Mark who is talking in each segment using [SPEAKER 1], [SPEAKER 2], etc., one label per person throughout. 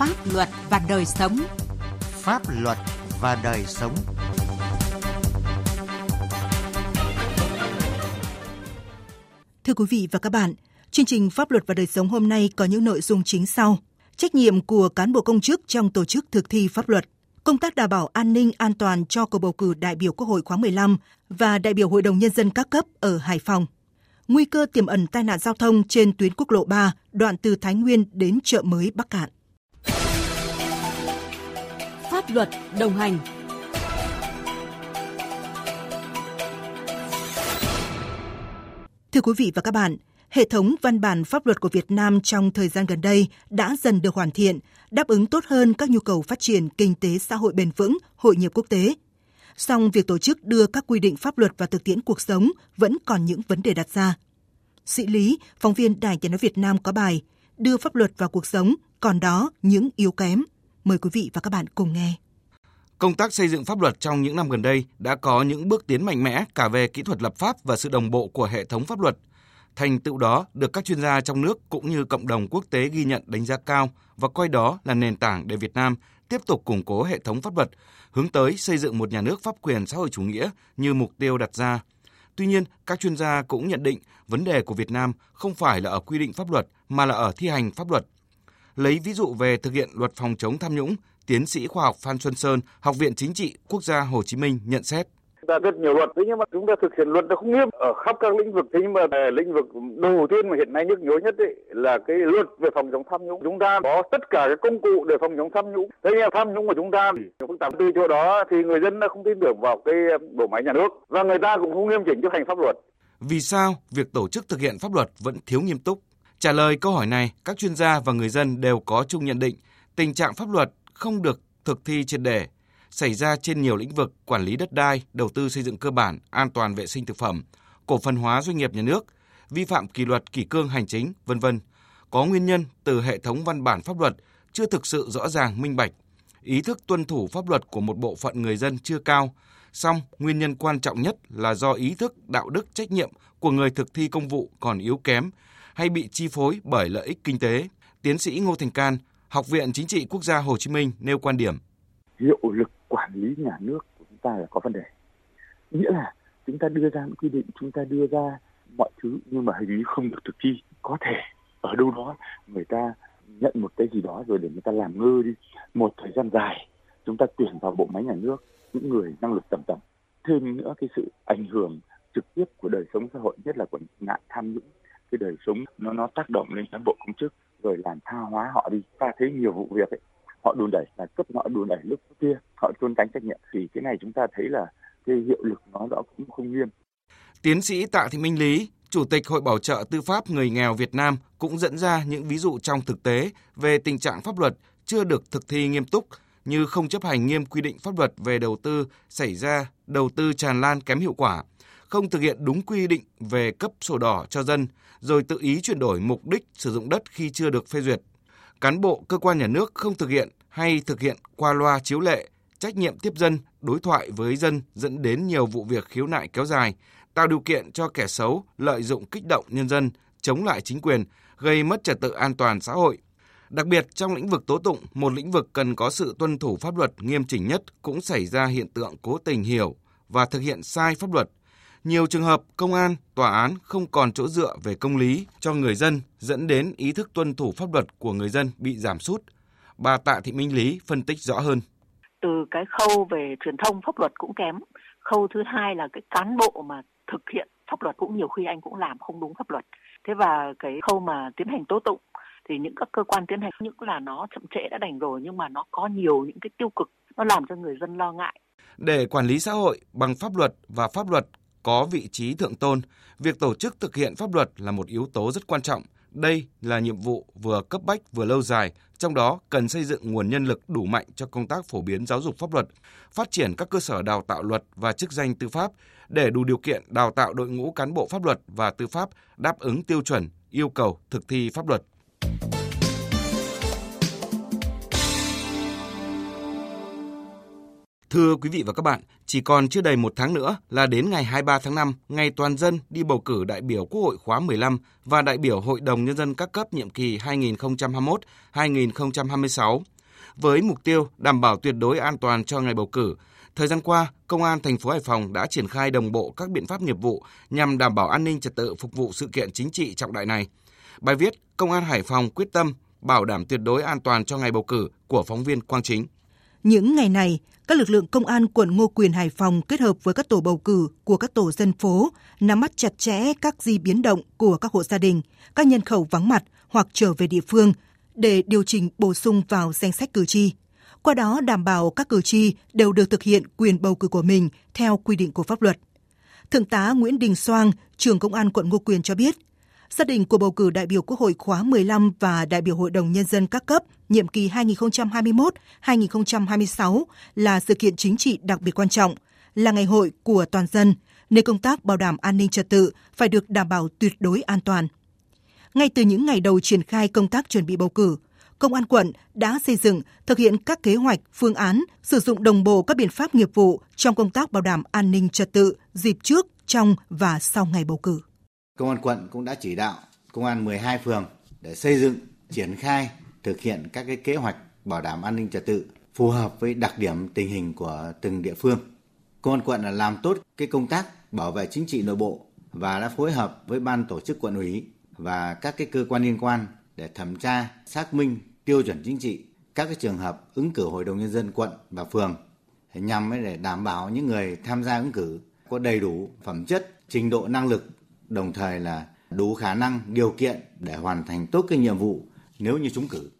[SPEAKER 1] Pháp luật và đời sống.
[SPEAKER 2] Pháp luật và đời sống.
[SPEAKER 3] Thưa quý vị và các bạn, chương trình Pháp luật và đời sống hôm nay có những nội dung chính sau. Trách nhiệm của cán bộ công chức trong tổ chức thực thi pháp luật, công tác đảm bảo an ninh an toàn cho cuộc bầu cử đại biểu Quốc hội khóa 15 và đại biểu Hội đồng Nhân dân các cấp ở Hải Phòng. Nguy cơ tiềm ẩn tai nạn giao thông trên tuyến quốc lộ 3, đoạn từ Thái Nguyên đến chợ mới Bắc Cạn.
[SPEAKER 1] Pháp luật đồng hành
[SPEAKER 3] Thưa quý vị và các bạn, hệ thống văn bản pháp luật của Việt Nam trong thời gian gần đây đã dần được hoàn thiện, đáp ứng tốt hơn các nhu cầu phát triển kinh tế xã hội bền vững, hội nhập quốc tế. Song việc tổ chức đưa các quy định pháp luật vào thực tiễn cuộc sống vẫn còn những vấn đề đặt ra. Sĩ Lý, phóng viên Đài Tiếng nói Việt Nam có bài Đưa pháp luật vào cuộc sống, còn đó những yếu kém. Mời quý vị và các bạn cùng nghe.
[SPEAKER 4] Công tác xây dựng pháp luật trong những năm gần đây đã có những bước tiến mạnh mẽ cả về kỹ thuật lập pháp và sự đồng bộ của hệ thống pháp luật. Thành tựu đó được các chuyên gia trong nước cũng như cộng đồng quốc tế ghi nhận đánh giá cao và coi đó là nền tảng để Việt Nam tiếp tục củng cố hệ thống pháp luật, hướng tới xây dựng một nhà nước pháp quyền xã hội chủ nghĩa như mục tiêu đặt ra. Tuy nhiên, các chuyên gia cũng nhận định vấn đề của Việt Nam không phải là ở quy định pháp luật mà là ở thi hành pháp luật. Lấy ví dụ về thực hiện luật phòng chống tham nhũng, tiến sĩ khoa học Phan Xuân Sơn, Học viện Chính trị Quốc gia Hồ Chí Minh nhận xét.
[SPEAKER 5] Ta rất nhiều luật thế nhưng mà chúng ta thực hiện luật nó không nghiêm ở khắp các lĩnh vực. Thế nhưng mà lĩnh vực đầu tiên mà hiện nay nhức nhối nhất ấy là cái luật về phòng chống tham nhũng. Chúng ta có tất cả các công cụ để phòng chống tham nhũng. Thế nhưng tham nhũng của chúng ta phức tạp. Từ chỗ đó thì người dân đã không tin tưởng vào cái bộ máy nhà nước và người ta cũng không nghiêm chỉnh chấp hành pháp luật.
[SPEAKER 4] Vì sao việc tổ chức thực hiện pháp luật vẫn thiếu nghiêm túc trả lời câu hỏi này các chuyên gia và người dân đều có chung nhận định tình trạng pháp luật không được thực thi triệt để xảy ra trên nhiều lĩnh vực quản lý đất đai, đầu tư xây dựng cơ bản, an toàn vệ sinh thực phẩm, cổ phần hóa doanh nghiệp nhà nước, vi phạm kỷ luật kỷ cương hành chính, vân vân, có nguyên nhân từ hệ thống văn bản pháp luật chưa thực sự rõ ràng minh bạch, ý thức tuân thủ pháp luật của một bộ phận người dân chưa cao, song nguyên nhân quan trọng nhất là do ý thức đạo đức trách nhiệm của người thực thi công vụ còn yếu kém hay bị chi phối bởi lợi ích kinh tế. Tiến sĩ Ngô Thành Can, Học viện Chính trị Quốc gia Hồ Chí Minh nêu quan điểm.
[SPEAKER 6] Hiệu lực quản lý nhà nước của chúng ta là có vấn đề. Nghĩa là chúng ta đưa ra những quy định chúng ta đưa ra mọi thứ nhưng mà hình như không được thực thi. Có thể ở đâu đó người ta nhận một cái gì đó rồi để người ta làm ngơ đi. Một thời gian dài chúng ta tuyển vào bộ máy nhà nước những người năng lực tầm tầm. Thêm nữa cái sự ảnh hưởng trực tiếp của đời sống xã hội nhất là của nạn tham nhũng cái đời sống nó nó tác động lên cán bộ công chức rồi làm tha hóa họ đi. Ta thấy nhiều vụ việc ấy họ đùn đẩy là cấp họ đùn đẩy lúc kia họ trốn tránh trách nhiệm. Thì cái này chúng ta thấy là cái hiệu lực nó đó cũng không nghiêm.
[SPEAKER 4] Tiến sĩ Tạ Thị Minh Lý, Chủ tịch Hội Bảo trợ Tư pháp Người nghèo Việt Nam cũng dẫn ra những ví dụ trong thực tế về tình trạng pháp luật chưa được thực thi nghiêm túc như không chấp hành nghiêm quy định pháp luật về đầu tư xảy ra đầu tư tràn lan kém hiệu quả, không thực hiện đúng quy định về cấp sổ đỏ cho dân, rồi tự ý chuyển đổi mục đích sử dụng đất khi chưa được phê duyệt, cán bộ cơ quan nhà nước không thực hiện hay thực hiện qua loa chiếu lệ, trách nhiệm tiếp dân, đối thoại với dân dẫn đến nhiều vụ việc khiếu nại kéo dài, tạo điều kiện cho kẻ xấu lợi dụng kích động nhân dân, chống lại chính quyền, gây mất trật tự an toàn xã hội. Đặc biệt trong lĩnh vực tố tụng, một lĩnh vực cần có sự tuân thủ pháp luật nghiêm chỉnh nhất cũng xảy ra hiện tượng cố tình hiểu và thực hiện sai pháp luật, nhiều trường hợp công an, tòa án không còn chỗ dựa về công lý cho người dân dẫn đến ý thức tuân thủ pháp luật của người dân bị giảm sút. Bà Tạ Thị Minh Lý phân tích rõ hơn.
[SPEAKER 7] Từ cái khâu về truyền thông pháp luật cũng kém. Khâu thứ hai là cái cán bộ mà thực hiện pháp luật cũng nhiều khi anh cũng làm không đúng pháp luật. Thế và cái khâu mà tiến hành tố tụng thì những các cơ quan tiến hành những là nó chậm trễ đã đành rồi nhưng mà nó có nhiều những cái tiêu cực nó làm cho người dân lo ngại.
[SPEAKER 4] Để quản lý xã hội bằng pháp luật và pháp luật có vị trí thượng tôn, việc tổ chức thực hiện pháp luật là một yếu tố rất quan trọng. Đây là nhiệm vụ vừa cấp bách vừa lâu dài, trong đó cần xây dựng nguồn nhân lực đủ mạnh cho công tác phổ biến giáo dục pháp luật, phát triển các cơ sở đào tạo luật và chức danh tư pháp để đủ điều kiện đào tạo đội ngũ cán bộ pháp luật và tư pháp đáp ứng tiêu chuẩn, yêu cầu thực thi pháp luật. Thưa quý vị và các bạn, chỉ còn chưa đầy một tháng nữa là đến ngày 23 tháng 5, ngày toàn dân đi bầu cử đại biểu Quốc hội khóa 15 và đại biểu Hội đồng Nhân dân các cấp nhiệm kỳ 2021-2026. Với mục tiêu đảm bảo tuyệt đối an toàn cho ngày bầu cử, thời gian qua, Công an thành phố Hải Phòng đã triển khai đồng bộ các biện pháp nghiệp vụ nhằm đảm bảo an ninh trật tự phục vụ sự kiện chính trị trọng đại này. Bài viết Công an Hải Phòng quyết tâm bảo đảm tuyệt đối an toàn cho ngày bầu cử của phóng viên Quang Chính.
[SPEAKER 3] Những ngày này, các lực lượng công an quận Ngô Quyền Hải Phòng kết hợp với các tổ bầu cử của các tổ dân phố nắm bắt chặt chẽ các di biến động của các hộ gia đình, các nhân khẩu vắng mặt hoặc trở về địa phương để điều chỉnh bổ sung vào danh sách cử tri. Qua đó đảm bảo các cử tri đều được thực hiện quyền bầu cử của mình theo quy định của pháp luật. Thượng tá Nguyễn Đình Soang, trưởng công an quận Ngô Quyền cho biết, xác định cuộc bầu cử đại biểu Quốc hội khóa 15 và đại biểu Hội đồng Nhân dân các cấp nhiệm kỳ 2021-2026 là sự kiện chính trị đặc biệt quan trọng, là ngày hội của toàn dân, nên công tác bảo đảm an ninh trật tự phải được đảm bảo tuyệt đối an toàn. Ngay từ những ngày đầu triển khai công tác chuẩn bị bầu cử, Công an quận đã xây dựng, thực hiện các kế hoạch, phương án, sử dụng đồng bộ các biện pháp nghiệp vụ trong công tác bảo đảm an ninh trật tự dịp trước, trong và sau ngày bầu cử.
[SPEAKER 8] Công an quận cũng đã chỉ đạo công an 12 phường để xây dựng, triển khai, thực hiện các cái kế hoạch bảo đảm an ninh trật tự phù hợp với đặc điểm tình hình của từng địa phương. Công an quận là làm tốt cái công tác bảo vệ chính trị nội bộ và đã phối hợp với ban tổ chức quận ủy và các cái cơ quan liên quan để thẩm tra, xác minh tiêu chuẩn chính trị các cái trường hợp ứng cử hội đồng nhân dân quận và phường nhằm để đảm bảo những người tham gia ứng cử có đầy đủ phẩm chất, trình độ năng lực, đồng thời là đủ khả năng, điều kiện để hoàn thành tốt cái nhiệm vụ nếu như trúng cử.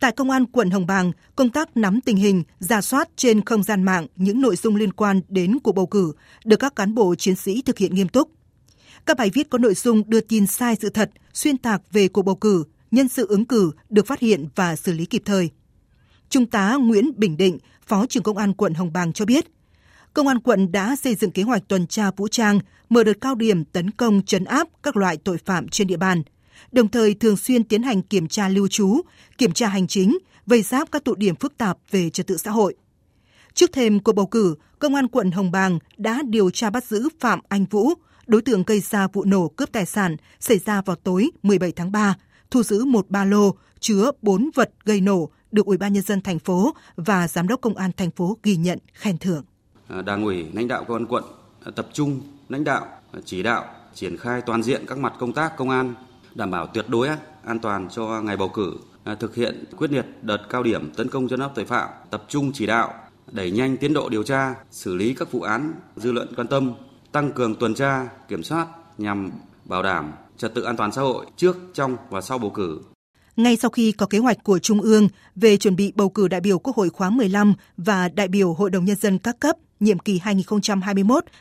[SPEAKER 3] Tại Công an quận Hồng Bàng, công tác nắm tình hình, giả soát trên không gian mạng những nội dung liên quan đến cuộc bầu cử được các cán bộ chiến sĩ thực hiện nghiêm túc. Các bài viết có nội dung đưa tin sai sự thật, xuyên tạc về cuộc bầu cử, nhân sự ứng cử được phát hiện và xử lý kịp thời. Trung tá Nguyễn Bình Định, Phó trưởng Công an quận Hồng Bàng cho biết, Công an quận đã xây dựng kế hoạch tuần tra vũ trang, mở đợt cao điểm tấn công chấn áp các loại tội phạm trên địa bàn, đồng thời thường xuyên tiến hành kiểm tra lưu trú, kiểm tra hành chính, vây giáp các tụ điểm phức tạp về trật tự xã hội. Trước thêm cuộc bầu cử, Công an quận Hồng Bàng đã điều tra bắt giữ Phạm Anh Vũ, đối tượng gây ra vụ nổ cướp tài sản xảy ra vào tối 17 tháng 3, thu giữ một ba lô chứa 4 vật gây nổ được Ủy ban nhân dân thành phố và giám đốc công an thành phố ghi nhận khen thưởng.
[SPEAKER 9] À, Đảng ủy lãnh đạo công an quận à, tập trung lãnh đạo à, chỉ đạo triển khai toàn diện các mặt công tác công an đảm bảo tuyệt đối an toàn cho ngày bầu cử, thực hiện quyết liệt đợt cao điểm tấn công chấn áp tội phạm, tập trung chỉ đạo đẩy nhanh tiến độ điều tra, xử lý các vụ án dư luận quan tâm, tăng cường tuần tra, kiểm soát nhằm bảo đảm trật tự an toàn xã hội trước, trong và sau bầu cử.
[SPEAKER 3] Ngay sau khi có kế hoạch của Trung ương về chuẩn bị bầu cử đại biểu Quốc hội khóa 15 và đại biểu Hội đồng nhân dân các cấp nhiệm kỳ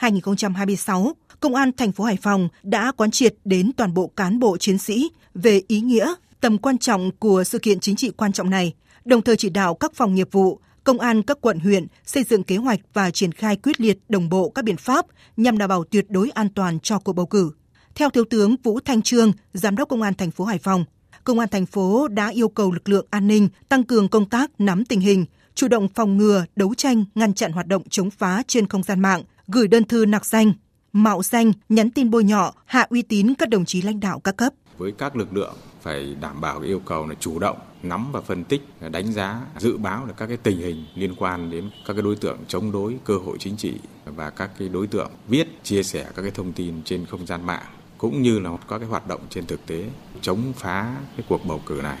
[SPEAKER 3] 2021-2026, Công an thành phố Hải Phòng đã quán triệt đến toàn bộ cán bộ chiến sĩ về ý nghĩa, tầm quan trọng của sự kiện chính trị quan trọng này, đồng thời chỉ đạo các phòng nghiệp vụ, công an các quận huyện xây dựng kế hoạch và triển khai quyết liệt đồng bộ các biện pháp nhằm đảm bảo tuyệt đối an toàn cho cuộc bầu cử. Theo Thiếu tướng Vũ Thanh Trương, Giám đốc Công an thành phố Hải Phòng, Công an thành phố đã yêu cầu lực lượng an ninh tăng cường công tác nắm tình hình, chủ động phòng ngừa, đấu tranh, ngăn chặn hoạt động chống phá trên không gian mạng, gửi đơn thư nạc danh, mạo danh, nhắn tin bôi nhọ, hạ uy tín các đồng chí lãnh đạo các cấp.
[SPEAKER 10] Với các lực lượng phải đảm bảo yêu cầu là chủ động nắm và phân tích, đánh giá, dự báo là các cái tình hình liên quan đến các cái đối tượng chống đối cơ hội chính trị và các cái đối tượng viết chia sẻ các cái thông tin trên không gian mạng cũng như là có cái hoạt động trên thực tế chống phá cái cuộc bầu cử này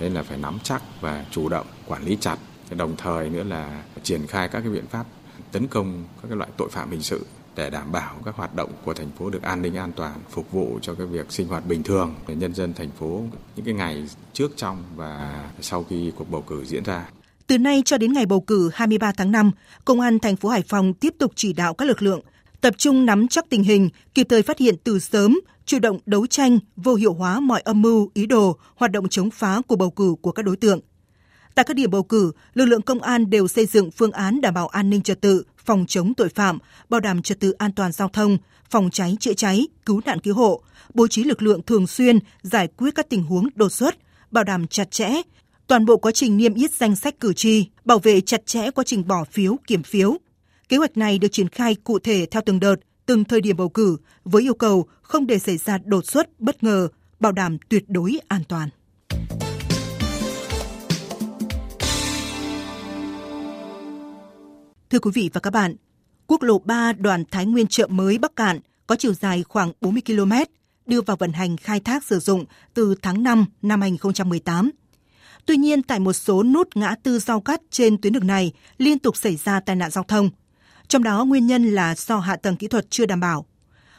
[SPEAKER 10] nên là phải nắm chắc và chủ động quản lý chặt đồng thời nữa là triển khai các cái biện pháp tấn công các cái loại tội phạm hình sự để đảm bảo các hoạt động của thành phố được an ninh an toàn phục vụ cho cái việc sinh hoạt bình thường của nhân dân thành phố những cái ngày trước trong và sau khi cuộc bầu cử diễn ra.
[SPEAKER 3] Từ nay cho đến ngày bầu cử 23 tháng 5, Công an thành phố Hải Phòng tiếp tục chỉ đạo các lực lượng tập trung nắm chắc tình hình, kịp thời phát hiện từ sớm, chủ động đấu tranh, vô hiệu hóa mọi âm mưu, ý đồ, hoạt động chống phá của bầu cử của các đối tượng. Tại các điểm bầu cử, lực lượng công an đều xây dựng phương án đảm bảo an ninh trật tự, phòng chống tội phạm, bảo đảm trật tự an toàn giao thông, phòng cháy chữa cháy, cứu nạn cứu hộ, bố trí lực lượng thường xuyên giải quyết các tình huống đột xuất, bảo đảm chặt chẽ, toàn bộ quá trình niêm yết danh sách cử tri, bảo vệ chặt chẽ quá trình bỏ phiếu, kiểm phiếu. Kế hoạch này được triển khai cụ thể theo từng đợt, từng thời điểm bầu cử với yêu cầu không để xảy ra đột xuất, bất ngờ, bảo đảm tuyệt đối an toàn. Thưa quý vị và các bạn, quốc lộ 3 đoạn Thái Nguyên chợ mới Bắc Cạn có chiều dài khoảng 40 km, đưa vào vận hành khai thác sử dụng từ tháng 5 năm 2018. Tuy nhiên, tại một số nút ngã tư giao cắt trên tuyến đường này liên tục xảy ra tai nạn giao thông. Trong đó nguyên nhân là do hạ tầng kỹ thuật chưa đảm bảo.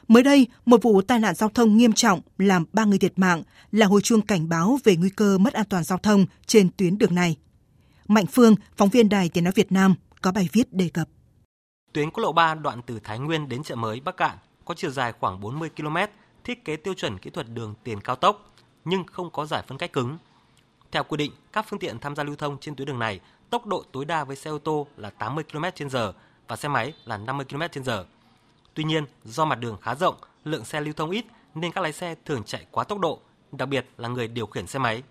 [SPEAKER 3] Mới đây, một vụ tai nạn giao thông nghiêm trọng làm 3 người thiệt mạng là hồi chuông cảnh báo về nguy cơ mất an toàn giao thông trên tuyến đường này. Mạnh Phương, phóng viên Đài Tiếng Nói Việt Nam, có bài viết đề cập.
[SPEAKER 11] Tuyến quốc lộ 3 đoạn từ Thái Nguyên đến chợ mới Bắc Cạn có chiều dài khoảng 40 km, thiết kế tiêu chuẩn kỹ thuật đường tiền cao tốc, nhưng không có giải phân cách cứng. Theo quy định, các phương tiện tham gia lưu thông trên tuyến đường này tốc độ tối đa với xe ô tô là 80 km/h và xe máy là 50 km/h. Tuy nhiên, do mặt đường khá rộng, lượng xe lưu thông ít nên các lái xe thường chạy quá tốc độ, đặc biệt là người điều khiển xe máy.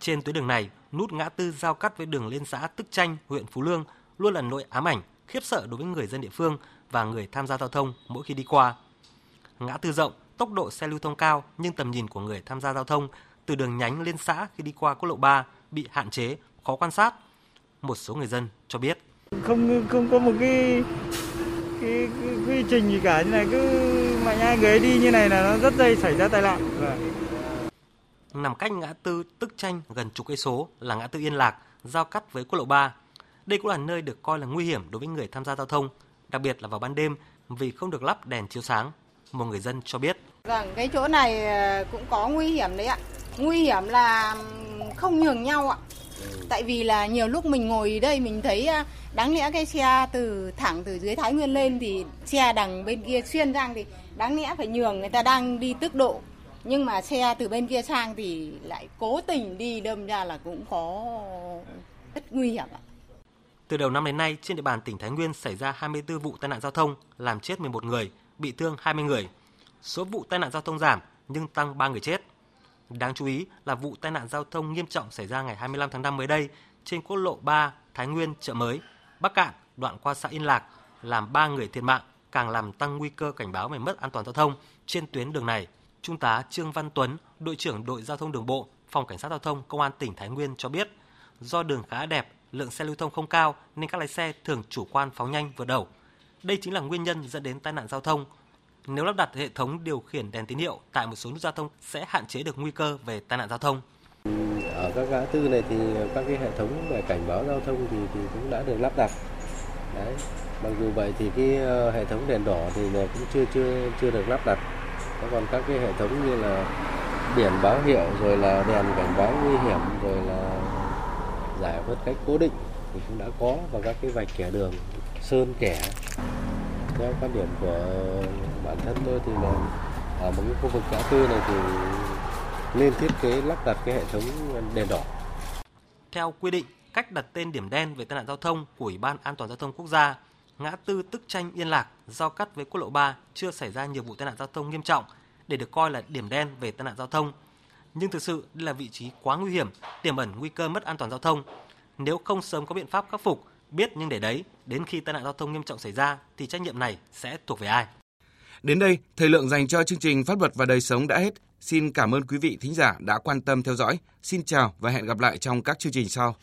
[SPEAKER 11] Trên tuyến đường này, nút ngã tư giao cắt với đường liên xã Tức Chanh, huyện Phú Lương luôn là nỗi ám ảnh, khiếp sợ đối với người dân địa phương và người tham gia giao thông mỗi khi đi qua. Ngã tư rộng, tốc độ xe lưu thông cao nhưng tầm nhìn của người tham gia giao thông từ đường nhánh liên xã khi đi qua quốc lộ 3 bị hạn chế, khó quan sát. Một số người dân cho biết.
[SPEAKER 12] Không không có một cái cái, cái quy trình gì cả như này cứ mạnh ai người đi như này là nó rất dây xảy ra tai nạn. Vâng.
[SPEAKER 11] Nằm cách ngã tư Tức tranh gần chục cây số là ngã tư Yên Lạc giao cắt với quốc lộ 3. Đây cũng là nơi được coi là nguy hiểm đối với người tham gia giao thông, đặc biệt là vào ban đêm vì không được lắp đèn chiếu sáng. Một người dân cho biết.
[SPEAKER 13] Vâng, cái chỗ này ờ, cũng có nguy hiểm đấy ạ. Nguy hiểm là không nhường nhau ạ. Tại vì là nhiều lúc mình ngồi đây mình thấy đáng lẽ cái xe từ thẳng từ dưới Thái Nguyên lên thì xe đằng bên kia xuyên sang thì đáng lẽ phải nhường người ta đang đi tốc độ nhưng mà xe từ bên kia sang thì lại cố tình đi đâm ra là cũng có rất nguy hiểm ạ.
[SPEAKER 11] Từ đầu năm đến nay, trên địa bàn tỉnh Thái Nguyên xảy ra 24 vụ tai nạn giao thông, làm chết 11 người, bị thương 20 người. Số vụ tai nạn giao thông giảm nhưng tăng 3 người chết. Đáng chú ý là vụ tai nạn giao thông nghiêm trọng xảy ra ngày 25 tháng 5 mới đây trên quốc lộ 3 Thái Nguyên chợ mới, Bắc Cạn, đoạn qua xã Yên Lạc, làm 3 người thiệt mạng, càng làm tăng nguy cơ cảnh báo về mất an toàn giao thông trên tuyến đường này. Trung tá Trương Văn Tuấn, đội trưởng đội giao thông đường bộ, phòng cảnh sát giao thông công an tỉnh Thái Nguyên cho biết, do đường khá đẹp, lượng xe lưu thông không cao nên các lái xe thường chủ quan phóng nhanh vượt đầu. Đây chính là nguyên nhân dẫn đến tai nạn giao thông. Nếu lắp đặt hệ thống điều khiển đèn tín hiệu tại một số nút giao thông sẽ hạn chế được nguy cơ về tai nạn giao thông.
[SPEAKER 14] Ở các ngã tư này thì các cái hệ thống về cảnh báo giao thông thì, thì cũng đã được lắp đặt. Đấy. Mặc dù vậy thì cái ờ, hệ thống đèn đỏ thì cũng chưa chưa chưa được lắp đặt còn các cái hệ thống như là biển báo hiệu rồi là đèn cảnh báo nguy hiểm rồi là giải phân cách cố định thì cũng đã có và các cái vạch kẻ đường sơn kẻ theo quan điểm của bản thân tôi thì là ở một cái khu vực ngã tư này thì nên thiết kế lắp đặt cái hệ thống đèn đỏ.
[SPEAKER 11] Theo quy định, cách đặt tên điểm đen về tai nạn giao thông của Ủy ban An toàn giao thông quốc gia ngã tư Tức Tranh Yên Lạc giao cắt với quốc lộ 3 chưa xảy ra nhiều vụ tai nạn giao thông nghiêm trọng để được coi là điểm đen về tai nạn giao thông. Nhưng thực sự đây là vị trí quá nguy hiểm, tiềm ẩn nguy cơ mất an toàn giao thông. Nếu không sớm có biện pháp khắc phục, biết nhưng để đấy, đến khi tai nạn giao thông nghiêm trọng xảy ra thì trách nhiệm này sẽ thuộc về ai?
[SPEAKER 4] Đến đây, thời lượng dành cho chương trình Pháp luật và đời sống đã hết. Xin cảm ơn quý vị thính giả đã quan tâm theo dõi. Xin chào và hẹn gặp lại trong các chương trình sau.